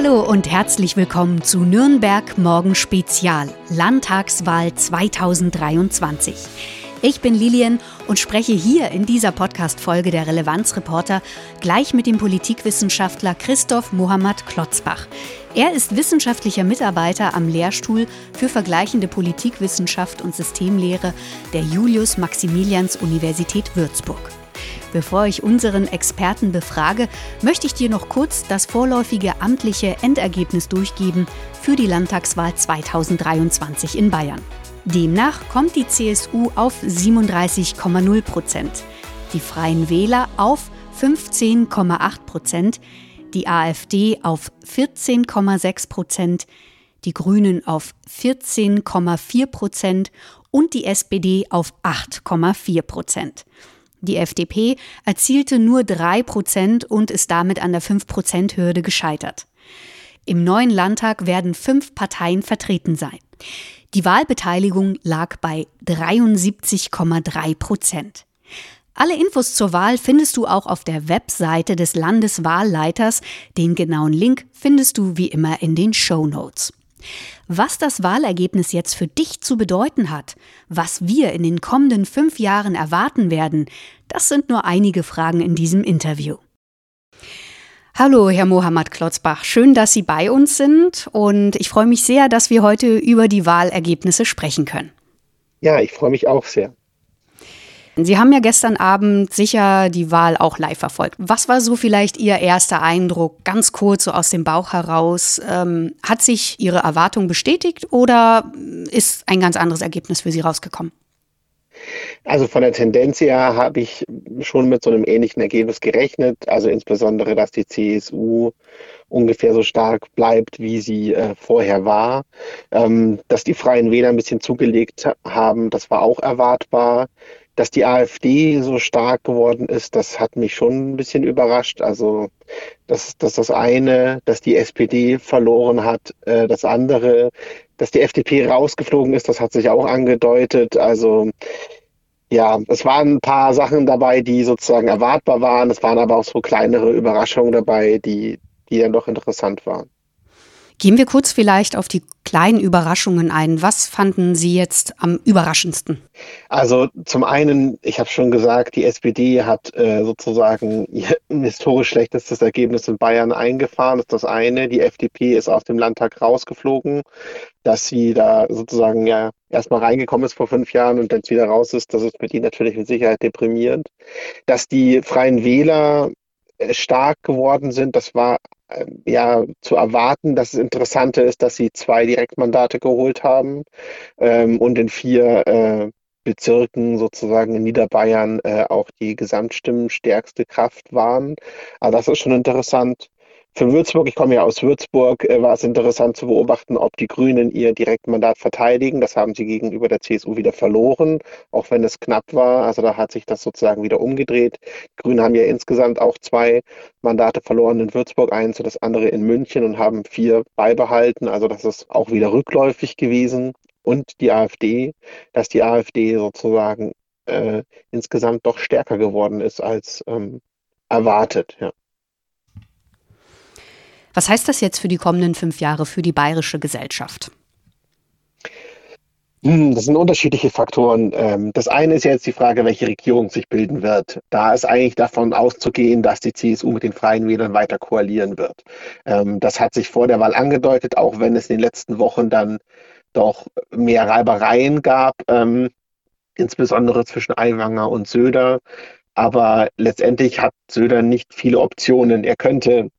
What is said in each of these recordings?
Hallo und herzlich willkommen zu Nürnberg Morgen Spezial, Landtagswahl 2023. Ich bin Lilian und spreche hier in dieser Podcast-Folge der Relevanzreporter gleich mit dem Politikwissenschaftler Christoph Mohammad Klotzbach. Er ist wissenschaftlicher Mitarbeiter am Lehrstuhl für vergleichende Politikwissenschaft und Systemlehre der Julius-Maximilians-Universität Würzburg. Bevor ich unseren Experten befrage, möchte ich dir noch kurz das vorläufige amtliche Endergebnis durchgeben für die Landtagswahl 2023 in Bayern. Demnach kommt die CSU auf 37,0 Prozent, die Freien Wähler auf 15,8 Prozent, die AfD auf 14,6 Prozent, die Grünen auf 14,4 Prozent und die SPD auf 8,4 Prozent. Die FDP erzielte nur 3 Prozent und ist damit an der 5-Prozent-Hürde gescheitert. Im neuen Landtag werden fünf Parteien vertreten sein. Die Wahlbeteiligung lag bei 73,3 Prozent. Alle Infos zur Wahl findest du auch auf der Webseite des Landeswahlleiters. Den genauen Link findest du wie immer in den Show Notes. Was das Wahlergebnis jetzt für dich zu bedeuten hat, was wir in den kommenden fünf Jahren erwarten werden, das sind nur einige Fragen in diesem Interview. Hallo, Herr Mohammad Klotzbach. Schön, dass Sie bei uns sind und ich freue mich sehr, dass wir heute über die Wahlergebnisse sprechen können. Ja, ich freue mich auch sehr. Sie haben ja gestern Abend sicher die Wahl auch live verfolgt. Was war so vielleicht Ihr erster Eindruck, ganz kurz so aus dem Bauch heraus? Ähm, hat sich Ihre Erwartung bestätigt oder ist ein ganz anderes Ergebnis für Sie rausgekommen? Also von der Tendenz her habe ich schon mit so einem ähnlichen Ergebnis gerechnet. Also insbesondere, dass die CSU ungefähr so stark bleibt, wie sie äh, vorher war. Ähm, dass die Freien Wähler ein bisschen zugelegt haben, das war auch erwartbar. Dass die AfD so stark geworden ist, das hat mich schon ein bisschen überrascht. Also das ist das, das eine, dass die SPD verloren hat. Äh, das andere, dass die FDP rausgeflogen ist, das hat sich auch angedeutet. Also ja, es waren ein paar Sachen dabei, die sozusagen erwartbar waren. Es waren aber auch so kleinere Überraschungen dabei, die, die dann doch interessant waren. Gehen wir kurz vielleicht auf die kleinen Überraschungen ein. Was fanden Sie jetzt am überraschendsten? Also zum einen, ich habe schon gesagt, die SPD hat äh, sozusagen ihr historisch schlechtestes Ergebnis in Bayern eingefahren. Das ist das eine. Die FDP ist aus dem Landtag rausgeflogen. Dass sie da sozusagen ja erstmal reingekommen ist vor fünf Jahren und dann wieder raus ist, das ist mit ihnen natürlich mit Sicherheit deprimierend. Dass die Freien Wähler äh, stark geworden sind, das war ja zu erwarten. Das Interessante ist, dass sie zwei Direktmandate geholt haben ähm, und in vier äh, Bezirken sozusagen in Niederbayern äh, auch die gesamtstimmenstärkste Kraft waren. Aber das ist schon interessant. Für Würzburg, ich komme ja aus Würzburg, äh, war es interessant zu beobachten, ob die Grünen ihr Direktmandat verteidigen. Das haben sie gegenüber der CSU wieder verloren, auch wenn es knapp war. Also da hat sich das sozusagen wieder umgedreht. Die Grünen haben ja insgesamt auch zwei Mandate verloren in Würzburg, eins und das andere in München und haben vier beibehalten. Also das ist auch wieder rückläufig gewesen. Und die AfD, dass die AfD sozusagen äh, insgesamt doch stärker geworden ist als ähm, erwartet. Ja. Was heißt das jetzt für die kommenden fünf Jahre für die bayerische Gesellschaft? Hm, das sind unterschiedliche Faktoren. Ähm, das eine ist jetzt die Frage, welche Regierung sich bilden wird. Da ist eigentlich davon auszugehen, dass die CSU mit den Freien Wählern weiter koalieren wird. Ähm, das hat sich vor der Wahl angedeutet, auch wenn es in den letzten Wochen dann doch mehr Reibereien gab, ähm, insbesondere zwischen Aiwanger und Söder. Aber letztendlich hat Söder nicht viele Optionen. Er könnte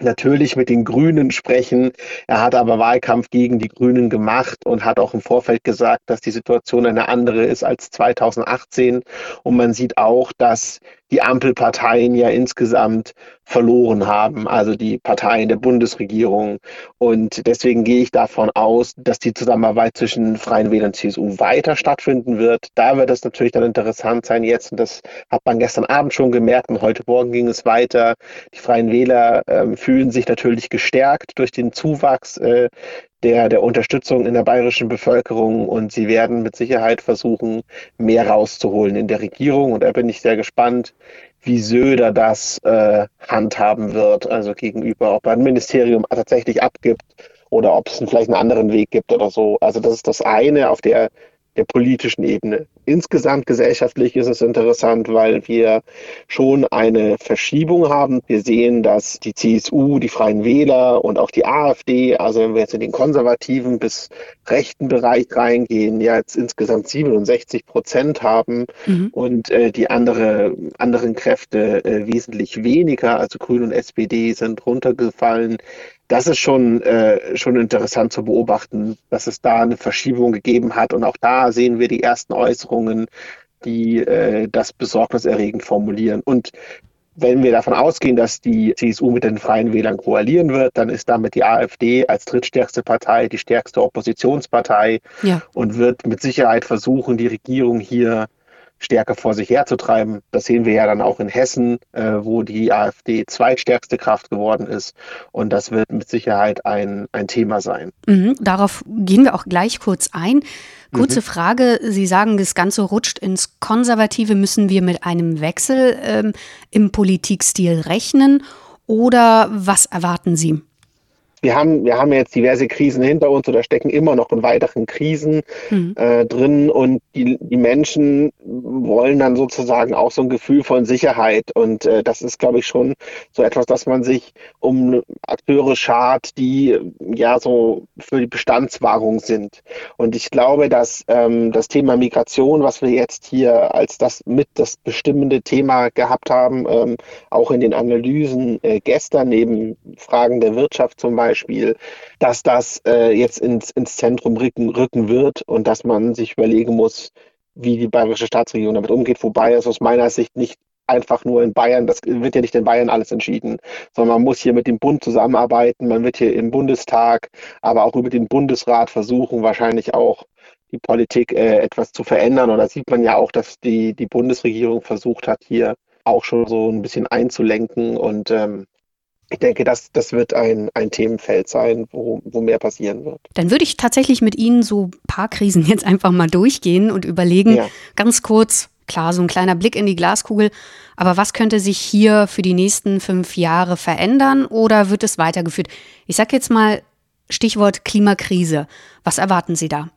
natürlich mit den Grünen sprechen. Er hat aber Wahlkampf gegen die Grünen gemacht und hat auch im Vorfeld gesagt, dass die Situation eine andere ist als 2018. Und man sieht auch, dass die Ampelparteien ja insgesamt verloren haben, also die Parteien der Bundesregierung. Und deswegen gehe ich davon aus, dass die Zusammenarbeit zwischen Freien Wählern und CSU weiter stattfinden wird. Da wird es natürlich dann interessant sein jetzt, und das hat man gestern Abend schon gemerkt und heute Morgen ging es weiter. Die Freien Wähler äh, fühlen sich natürlich gestärkt durch den Zuwachs äh, der, der Unterstützung in der bayerischen Bevölkerung und sie werden mit Sicherheit versuchen, mehr rauszuholen in der Regierung. Und da bin ich sehr gespannt, wie Söder das äh, handhaben wird, also gegenüber, ob er ein Ministerium tatsächlich abgibt oder ob es vielleicht einen anderen Weg gibt oder so. Also das ist das eine auf der der politischen Ebene. Insgesamt gesellschaftlich ist es interessant, weil wir schon eine Verschiebung haben. Wir sehen, dass die CSU, die Freien Wähler und auch die AfD, also wenn wir jetzt in den konservativen bis rechten Bereich reingehen, ja jetzt insgesamt 67 Prozent haben mhm. und äh, die andere, anderen Kräfte äh, wesentlich weniger, also Grün und SPD sind runtergefallen das ist schon, äh, schon interessant zu beobachten, dass es da eine Verschiebung gegeben hat. Und auch da sehen wir die ersten Äußerungen, die äh, das besorgniserregend formulieren. Und wenn wir davon ausgehen, dass die CSU mit den Freien Wählern koalieren wird, dann ist damit die AfD als drittstärkste Partei die stärkste Oppositionspartei ja. und wird mit Sicherheit versuchen, die Regierung hier stärker vor sich herzutreiben. Das sehen wir ja dann auch in Hessen, äh, wo die AfD zweitstärkste Kraft geworden ist. Und das wird mit Sicherheit ein, ein Thema sein. Mhm, darauf gehen wir auch gleich kurz ein. Kurze mhm. Frage, Sie sagen, das Ganze rutscht ins Konservative. Müssen wir mit einem Wechsel ähm, im Politikstil rechnen oder was erwarten Sie? Wir haben, wir haben jetzt diverse Krisen hinter uns oder stecken immer noch in weiteren Krisen mhm. äh, drin und die, die Menschen wollen dann sozusagen auch so ein Gefühl von Sicherheit und äh, das ist, glaube ich, schon so etwas, dass man sich um Akteure schart, die ja so für die Bestandswahrung sind. Und ich glaube, dass ähm, das Thema Migration, was wir jetzt hier als das mit das bestimmende Thema gehabt haben, ähm, auch in den Analysen äh, gestern neben Fragen der Wirtschaft zum Beispiel, Beispiel, dass das äh, jetzt ins, ins Zentrum rücken, rücken wird und dass man sich überlegen muss, wie die bayerische Staatsregierung damit umgeht, wobei es aus meiner Sicht nicht einfach nur in Bayern, das wird ja nicht in Bayern alles entschieden, sondern man muss hier mit dem Bund zusammenarbeiten, man wird hier im Bundestag, aber auch über den Bundesrat versuchen, wahrscheinlich auch die Politik äh, etwas zu verändern. Und da sieht man ja auch, dass die, die Bundesregierung versucht hat, hier auch schon so ein bisschen einzulenken und ähm, ich denke, das, das wird ein, ein Themenfeld sein, wo, wo mehr passieren wird. Dann würde ich tatsächlich mit Ihnen so ein paar Krisen jetzt einfach mal durchgehen und überlegen, ja. ganz kurz, klar, so ein kleiner Blick in die Glaskugel, aber was könnte sich hier für die nächsten fünf Jahre verändern oder wird es weitergeführt? Ich sage jetzt mal Stichwort Klimakrise. Was erwarten Sie da?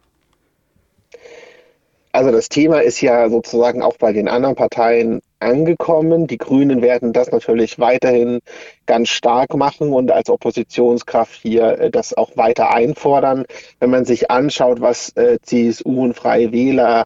Also das Thema ist ja sozusagen auch bei den anderen Parteien angekommen. Die Grünen werden das natürlich weiterhin ganz stark machen und als Oppositionskraft hier äh, das auch weiter einfordern. Wenn man sich anschaut, was äh, CSU und Freie Wähler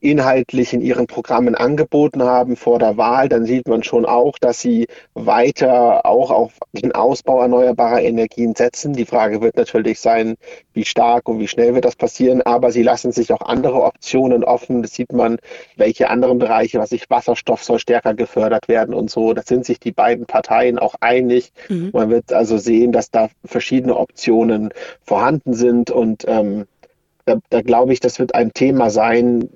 inhaltlich in ihren Programmen angeboten haben vor der Wahl, dann sieht man schon auch, dass sie weiter auch auf den Ausbau erneuerbarer Energien setzen. Die Frage wird natürlich sein, wie stark und wie schnell wird das passieren, aber sie lassen sich auch andere Optionen offen. Das sieht man, welche anderen Bereiche, was ich Wasserstoff soll stärker gefördert werden und so. Da sind sich die beiden Parteien auch einig. Mhm. Man wird also sehen, dass da verschiedene Optionen vorhanden sind und ähm, da, da glaube ich, das wird ein Thema sein,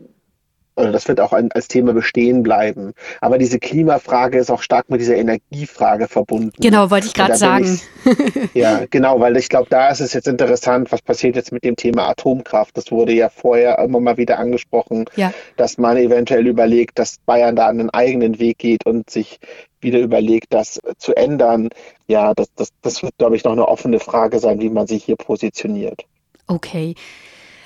das wird auch als Thema bestehen bleiben. Aber diese Klimafrage ist auch stark mit dieser Energiefrage verbunden. Genau, wollte ich gerade sagen. Ich, ja, genau, weil ich glaube, da ist es jetzt interessant, was passiert jetzt mit dem Thema Atomkraft. Das wurde ja vorher immer mal wieder angesprochen, ja. dass man eventuell überlegt, dass Bayern da einen eigenen Weg geht und sich wieder überlegt, das zu ändern. Ja, das, das, das wird, glaube ich, noch eine offene Frage sein, wie man sich hier positioniert. Okay.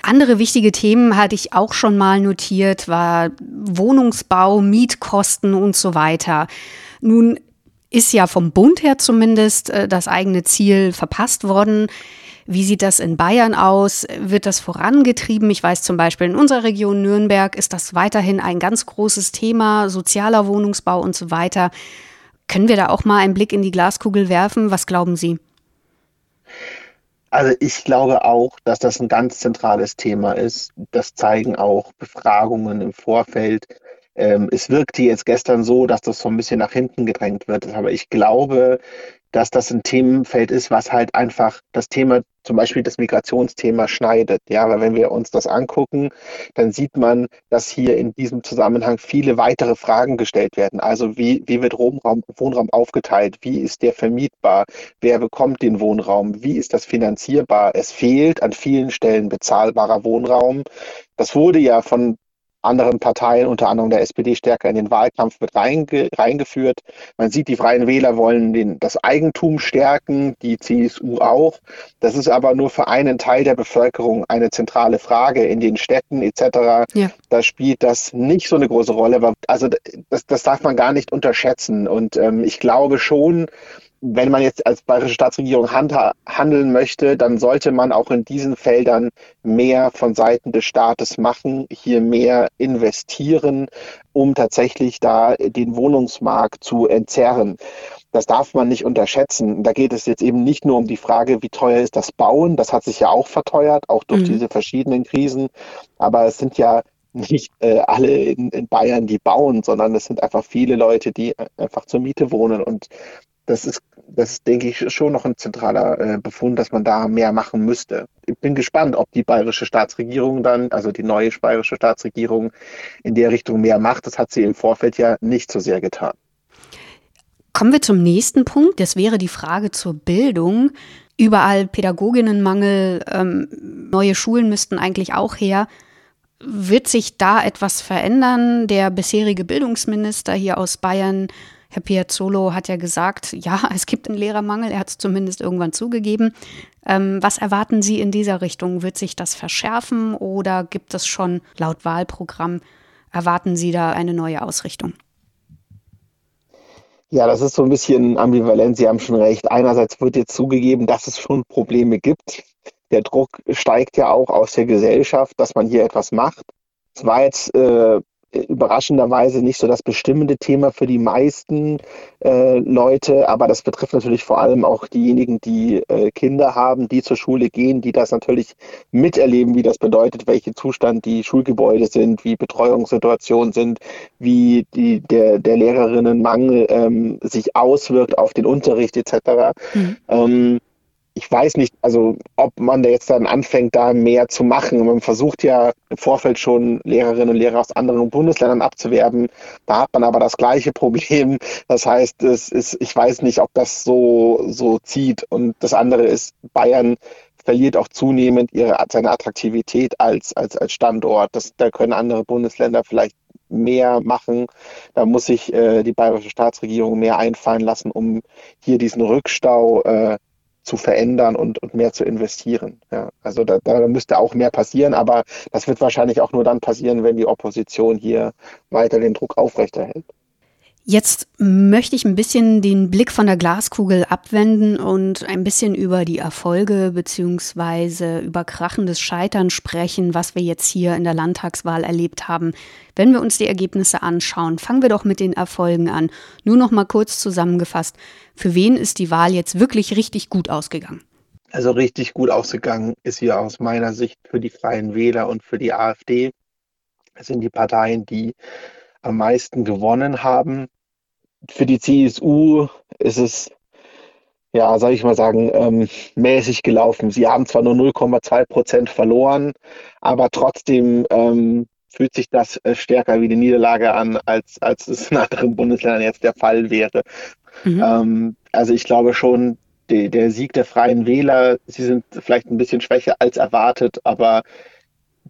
Andere wichtige Themen hatte ich auch schon mal notiert, war Wohnungsbau, Mietkosten und so weiter. Nun ist ja vom Bund her zumindest äh, das eigene Ziel verpasst worden. Wie sieht das in Bayern aus? Wird das vorangetrieben? Ich weiß zum Beispiel, in unserer Region Nürnberg ist das weiterhin ein ganz großes Thema, sozialer Wohnungsbau und so weiter. Können wir da auch mal einen Blick in die Glaskugel werfen? Was glauben Sie? Also ich glaube auch, dass das ein ganz zentrales Thema ist. Das zeigen auch Befragungen im Vorfeld. Ähm, es wirkte jetzt gestern so, dass das so ein bisschen nach hinten gedrängt wird. Aber ich glaube, dass das ein Themenfeld ist, was halt einfach das Thema, zum Beispiel das Migrationsthema schneidet. Ja, weil wenn wir uns das angucken, dann sieht man, dass hier in diesem Zusammenhang viele weitere Fragen gestellt werden. Also wie, wie wird Wohnraum, Wohnraum aufgeteilt? Wie ist der vermietbar? Wer bekommt den Wohnraum? Wie ist das finanzierbar? Es fehlt an vielen Stellen bezahlbarer Wohnraum. Das wurde ja von anderen Parteien, unter anderem der SPD, stärker in den Wahlkampf mit reinge reingeführt. Man sieht, die Freien Wähler wollen den, das Eigentum stärken, die CSU auch. Das ist aber nur für einen Teil der Bevölkerung eine zentrale Frage in den Städten etc. Ja. Da spielt das nicht so eine große Rolle. Aber also das, das darf man gar nicht unterschätzen. Und ähm, ich glaube schon, wenn man jetzt als bayerische Staatsregierung handeln möchte, dann sollte man auch in diesen Feldern mehr von Seiten des Staates machen, hier mehr investieren, um tatsächlich da den Wohnungsmarkt zu entzerren. Das darf man nicht unterschätzen. Da geht es jetzt eben nicht nur um die Frage, wie teuer ist das Bauen. Das hat sich ja auch verteuert, auch durch mhm. diese verschiedenen Krisen. Aber es sind ja nicht äh, alle in, in, Bayern, die bauen, sondern es sind einfach viele Leute, die einfach zur Miete wohnen. Und das ist, das denke ich, schon noch ein zentraler äh, Befund, dass man da mehr machen müsste. Ich bin gespannt, ob die bayerische Staatsregierung dann, also die neue bayerische Staatsregierung, in der Richtung mehr macht. Das hat sie im Vorfeld ja nicht so sehr getan. Kommen wir zum nächsten Punkt. Das wäre die Frage zur Bildung. Überall Pädagoginnenmangel, ähm, neue Schulen müssten eigentlich auch her. Wird sich da etwas verändern? Der bisherige Bildungsminister hier aus Bayern Herr Piazzolo hat ja gesagt, ja, es gibt einen Lehrermangel, er hat es zumindest irgendwann zugegeben. Ähm, was erwarten Sie in dieser Richtung? Wird sich das verschärfen oder gibt es schon laut Wahlprogramm, erwarten Sie da eine neue Ausrichtung? Ja, das ist so ein bisschen ambivalent. Sie haben schon recht. Einerseits wird jetzt zugegeben, dass es schon Probleme gibt. Der Druck steigt ja auch aus der Gesellschaft, dass man hier etwas macht. Es war jetzt äh, überraschenderweise nicht so das bestimmende Thema für die meisten äh, Leute, aber das betrifft natürlich vor allem auch diejenigen, die äh, Kinder haben, die zur Schule gehen, die das natürlich miterleben, wie das bedeutet, welche Zustand die Schulgebäude sind, wie Betreuungssituationen sind, wie die, der, der Lehrerinnenmangel ähm, sich auswirkt auf den Unterricht etc. Mhm. Ähm, ich weiß nicht, also ob man da jetzt dann anfängt, da mehr zu machen. Man versucht ja im Vorfeld schon Lehrerinnen und Lehrer aus anderen Bundesländern abzuwerben. Da hat man aber das gleiche Problem. Das heißt, es ist, ich weiß nicht, ob das so, so zieht. Und das andere ist, Bayern verliert auch zunehmend ihre, seine Attraktivität als, als, als Standort. Das, da können andere Bundesländer vielleicht mehr machen. Da muss sich äh, die bayerische Staatsregierung mehr einfallen lassen, um hier diesen Rückstau äh, zu verändern und, und mehr zu investieren. Ja, also da, da müsste auch mehr passieren, aber das wird wahrscheinlich auch nur dann passieren, wenn die Opposition hier weiter den Druck aufrechterhält. Jetzt möchte ich ein bisschen den Blick von der Glaskugel abwenden und ein bisschen über die Erfolge beziehungsweise über krachendes Scheitern sprechen, was wir jetzt hier in der Landtagswahl erlebt haben. Wenn wir uns die Ergebnisse anschauen, fangen wir doch mit den Erfolgen an. Nur noch mal kurz zusammengefasst, für wen ist die Wahl jetzt wirklich richtig gut ausgegangen? Also richtig gut ausgegangen ist hier aus meiner Sicht für die Freien Wähler und für die AfD. Das sind die Parteien, die am meisten gewonnen haben für die CSU ist es, ja, sage ich mal sagen, ähm, mäßig gelaufen. Sie haben zwar nur 0,2 Prozent verloren, aber trotzdem ähm, fühlt sich das äh, stärker wie eine Niederlage an, als, als es in anderen Bundesländern jetzt der Fall wäre. Mhm. Ähm, also ich glaube schon, die, der Sieg der Freien Wähler, sie sind vielleicht ein bisschen schwächer als erwartet, aber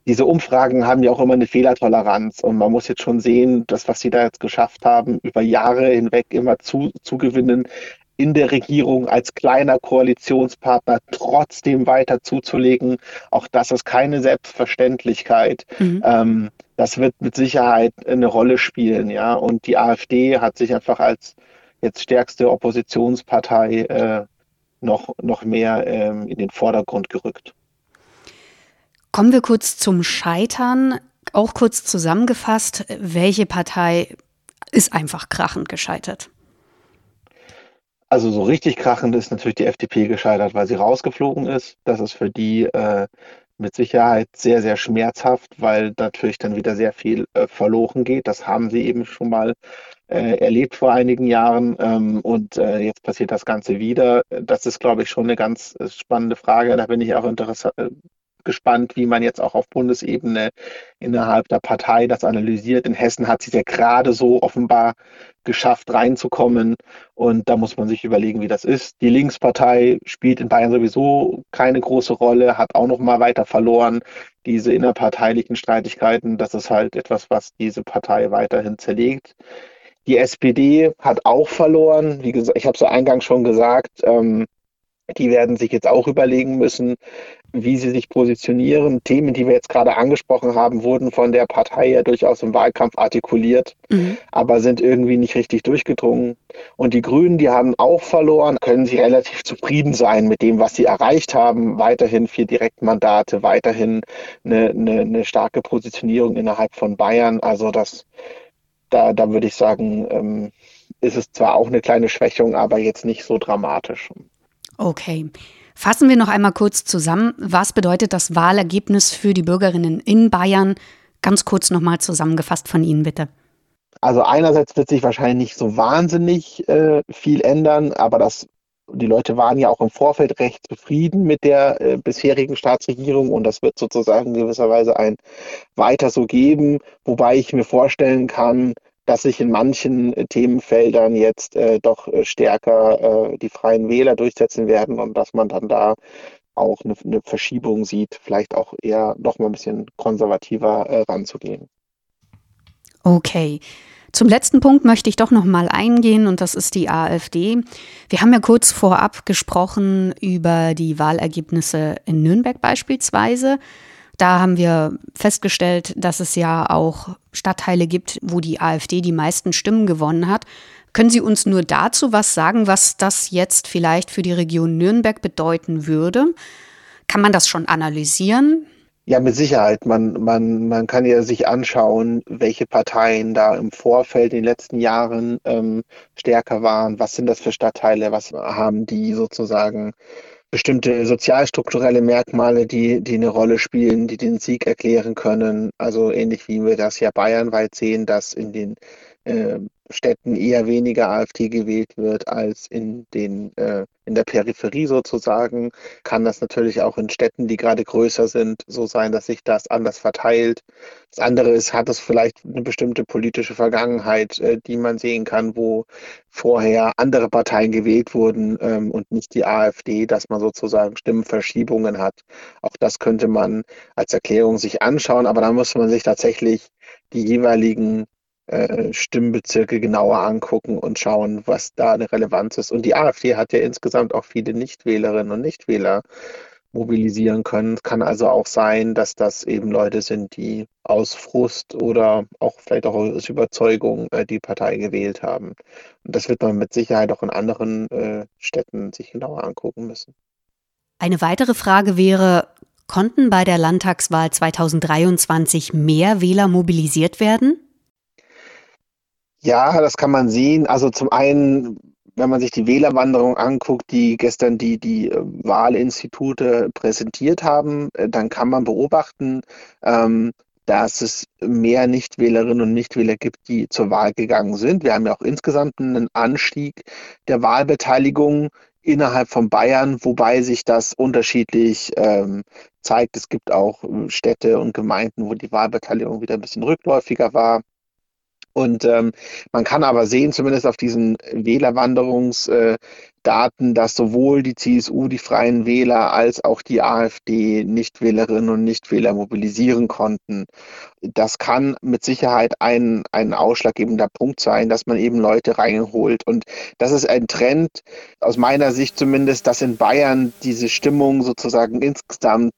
diese Umfragen haben ja auch immer eine Fehlertoleranz und man muss jetzt schon sehen, das, was sie da jetzt geschafft haben, über Jahre hinweg immer zu, zu gewinnen, in der Regierung als kleiner Koalitionspartner trotzdem weiter zuzulegen. Auch das ist keine Selbstverständlichkeit. Mhm. Ähm, das wird mit Sicherheit eine Rolle spielen, ja. Und die AfD hat sich einfach als jetzt stärkste Oppositionspartei äh, noch, noch mehr ähm, in den Vordergrund gerückt. Kommen wir kurz zum Scheitern. Auch kurz zusammengefasst, welche Partei ist einfach krachend gescheitert? Also so richtig krachend ist natürlich die FDP gescheitert, weil sie rausgeflogen ist. Das ist für die äh, mit Sicherheit sehr, sehr schmerzhaft, weil natürlich dann wieder sehr viel äh, verloren geht. Das haben sie eben schon mal äh, erlebt vor einigen Jahren ähm, und äh, jetzt passiert das Ganze wieder. Das ist, glaube ich, schon eine ganz äh, spannende Frage. Da bin ich auch interessiert gespannt, wie man jetzt auch auf Bundesebene innerhalb der Partei das analysiert. In Hessen hat sie es ja gerade so offenbar geschafft, reinzukommen. Und da muss man sich überlegen, wie das ist. Die Linkspartei spielt in Bayern sowieso keine große Rolle, hat auch noch mal weiter verloren. Diese innerparteilichen Streitigkeiten, das ist halt etwas, was diese Partei weiterhin zerlegt. Die SPD hat auch verloren. Wie gesagt, ich habe es eingangs schon gesagt, ähm, die werden sich jetzt auch überlegen müssen, wie sie sich positionieren. Themen, die wir jetzt gerade angesprochen haben, wurden von der Partei ja durchaus im Wahlkampf artikuliert, mhm. aber sind irgendwie nicht richtig durchgedrungen. Und die Grünen, die haben auch verloren, können sie relativ zufrieden sein mit dem, was sie erreicht haben. Weiterhin vier Direktmandate, weiterhin eine, eine, eine starke Positionierung innerhalb von Bayern. Also das, da, da würde ich sagen, ähm, ist es zwar auch eine kleine Schwächung, aber jetzt nicht so dramatisch. Okay. Fassen wir noch einmal kurz zusammen. Was bedeutet das Wahlergebnis für die Bürgerinnen in Bayern? Ganz kurz nochmal zusammengefasst von Ihnen, bitte. Also einerseits wird sich wahrscheinlich nicht so wahnsinnig äh, viel ändern, aber das, die Leute waren ja auch im Vorfeld recht zufrieden mit der äh, bisherigen Staatsregierung und das wird sozusagen gewisserweise ein weiter so geben, wobei ich mir vorstellen kann, dass sich in manchen äh, Themenfeldern jetzt äh, doch äh, stärker äh, die freien Wähler durchsetzen werden und dass man dann da auch eine, eine Verschiebung sieht, vielleicht auch eher noch mal ein bisschen konservativer äh, ranzugehen. Okay. Zum letzten Punkt möchte ich doch noch mal eingehen und das ist die AfD. Wir haben ja kurz vorab gesprochen über die Wahlergebnisse in Nürnberg beispielsweise. Da haben wir festgestellt, dass es ja auch Stadtteile gibt, wo die AfD die meisten Stimmen gewonnen hat. Können Sie uns nur dazu was sagen, was das jetzt vielleicht für die Region Nürnberg bedeuten würde? Kann man das schon analysieren? Ja, mit Sicherheit. Man, man, man kann ja sich anschauen, welche Parteien da im Vorfeld in den letzten Jahren ähm, stärker waren. Was sind das für Stadtteile? Was haben die sozusagen bestimmte sozialstrukturelle Merkmale, die, die eine Rolle spielen, die den Sieg erklären können. Also ähnlich wie wir das ja bayernweit sehen, dass in den äh, Städten eher weniger AfD gewählt wird als in den äh, in der Peripherie sozusagen, kann das natürlich auch in Städten, die gerade größer sind, so sein, dass sich das anders verteilt. Das andere ist, hat es vielleicht eine bestimmte politische Vergangenheit, äh, die man sehen kann, wo vorher andere Parteien gewählt wurden ähm, und nicht die AfD, dass man sozusagen Stimmenverschiebungen hat. Auch das könnte man als Erklärung sich anschauen, aber da muss man sich tatsächlich die jeweiligen Stimmbezirke genauer angucken und schauen, was da eine Relevanz ist. Und die AfD hat ja insgesamt auch viele Nichtwählerinnen und Nichtwähler mobilisieren können. Kann also auch sein, dass das eben Leute sind, die aus Frust oder auch vielleicht auch aus Überzeugung äh, die Partei gewählt haben. Und das wird man mit Sicherheit auch in anderen äh, Städten sich genauer angucken müssen. Eine weitere Frage wäre, konnten bei der Landtagswahl 2023 mehr Wähler mobilisiert werden? Ja, das kann man sehen. Also zum einen, wenn man sich die Wählerwanderung anguckt, die gestern die, die äh, Wahlinstitute präsentiert haben, äh, dann kann man beobachten, ähm, dass es mehr Nichtwählerinnen und Nichtwähler gibt, die zur Wahl gegangen sind. Wir haben ja auch insgesamt einen Anstieg der Wahlbeteiligung innerhalb von Bayern, wobei sich das unterschiedlich ähm, zeigt. Es gibt auch äh, Städte und Gemeinden, wo die Wahlbeteiligung wieder ein bisschen rückläufiger war. Und ähm, man kann aber sehen, zumindest auf diesen Wählerwanderungsdaten, äh, dass sowohl die CSU, die Freien Wähler, als auch die AfD Nichtwählerinnen und Nichtwähler mobilisieren konnten. Das kann mit Sicherheit ein, ein ausschlaggebender Punkt sein, dass man eben Leute reinholt. Und das ist ein Trend, aus meiner Sicht zumindest, dass in Bayern diese Stimmung sozusagen insgesamt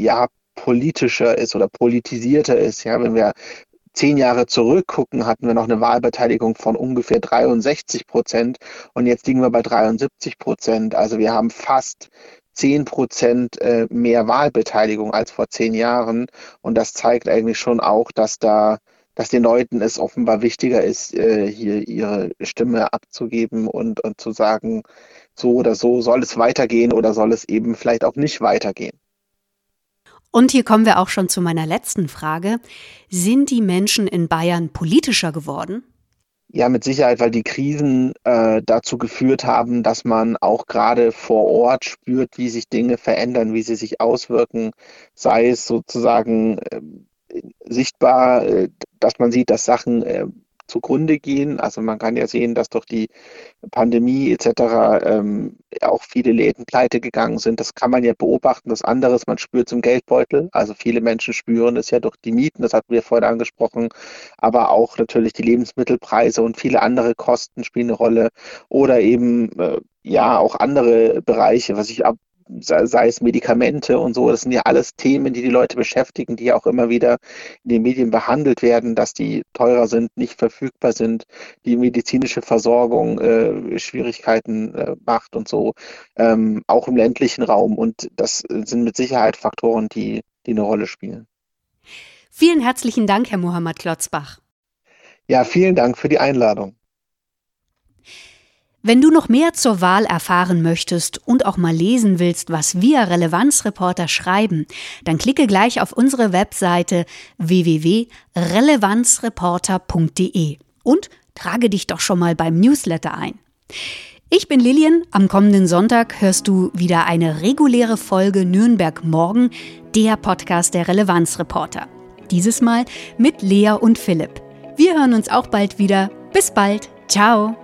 ja politischer ist oder politisierter ist. Ja, wenn wir zehn Jahre zurückgucken, hatten wir noch eine Wahlbeteiligung von ungefähr 63 Prozent und jetzt liegen wir bei 73 Prozent. Also wir haben fast 10 Prozent äh, mehr Wahlbeteiligung als vor zehn Jahren. Und das zeigt eigentlich schon auch, dass da, dass den Leuten es offenbar wichtiger ist, äh, hier ihre Stimme abzugeben und, und zu sagen, so oder so soll es weitergehen oder soll es eben vielleicht auch nicht weitergehen. Und hier kommen wir auch schon zu meiner letzten Frage. Sind die Menschen in Bayern politischer geworden? Ja, mit Sicherheit, weil die Krisen äh, dazu geführt haben, dass man auch gerade vor Ort spürt, wie sich Dinge verändern, wie sie sich auswirken, sei es sozusagen äh, sichtbar, äh, dass man sieht, dass Sachen äh, zugrunde gehen. Also man kann ja sehen, dass durch die Pandemie etc. Ähm, auch viele Läden pleite gegangen sind. Das kann man ja beobachten. Das andere ist, man spürt zum Geldbeutel. Also viele Menschen spüren es ja durch die Mieten, das hatten wir vorhin angesprochen, aber auch natürlich die Lebensmittelpreise und viele andere Kosten spielen eine Rolle. Oder eben äh, ja auch andere Bereiche, was ich ab sei es Medikamente und so, das sind ja alles Themen, die die Leute beschäftigen, die ja auch immer wieder in den Medien behandelt werden, dass die teurer sind, nicht verfügbar sind, die medizinische Versorgung äh, Schwierigkeiten äh, macht und so, ähm, auch im ländlichen Raum. Und das sind mit Sicherheit Faktoren, die, die eine Rolle spielen. Vielen herzlichen Dank, Herr Mohammed Klotzbach. Ja, vielen Dank für die Einladung. Wenn du noch mehr zur Wahl erfahren möchtest und auch mal lesen willst, was wir Relevanzreporter schreiben, dann klicke gleich auf unsere Webseite www.relevanzreporter.de und trage dich doch schon mal beim Newsletter ein. Ich bin Lilian. Am kommenden Sonntag hörst du wieder eine reguläre Folge Nürnberg Morgen, der Podcast der Relevanzreporter. Dieses Mal mit Lea und Philipp. Wir hören uns auch bald wieder. Bis bald. Ciao.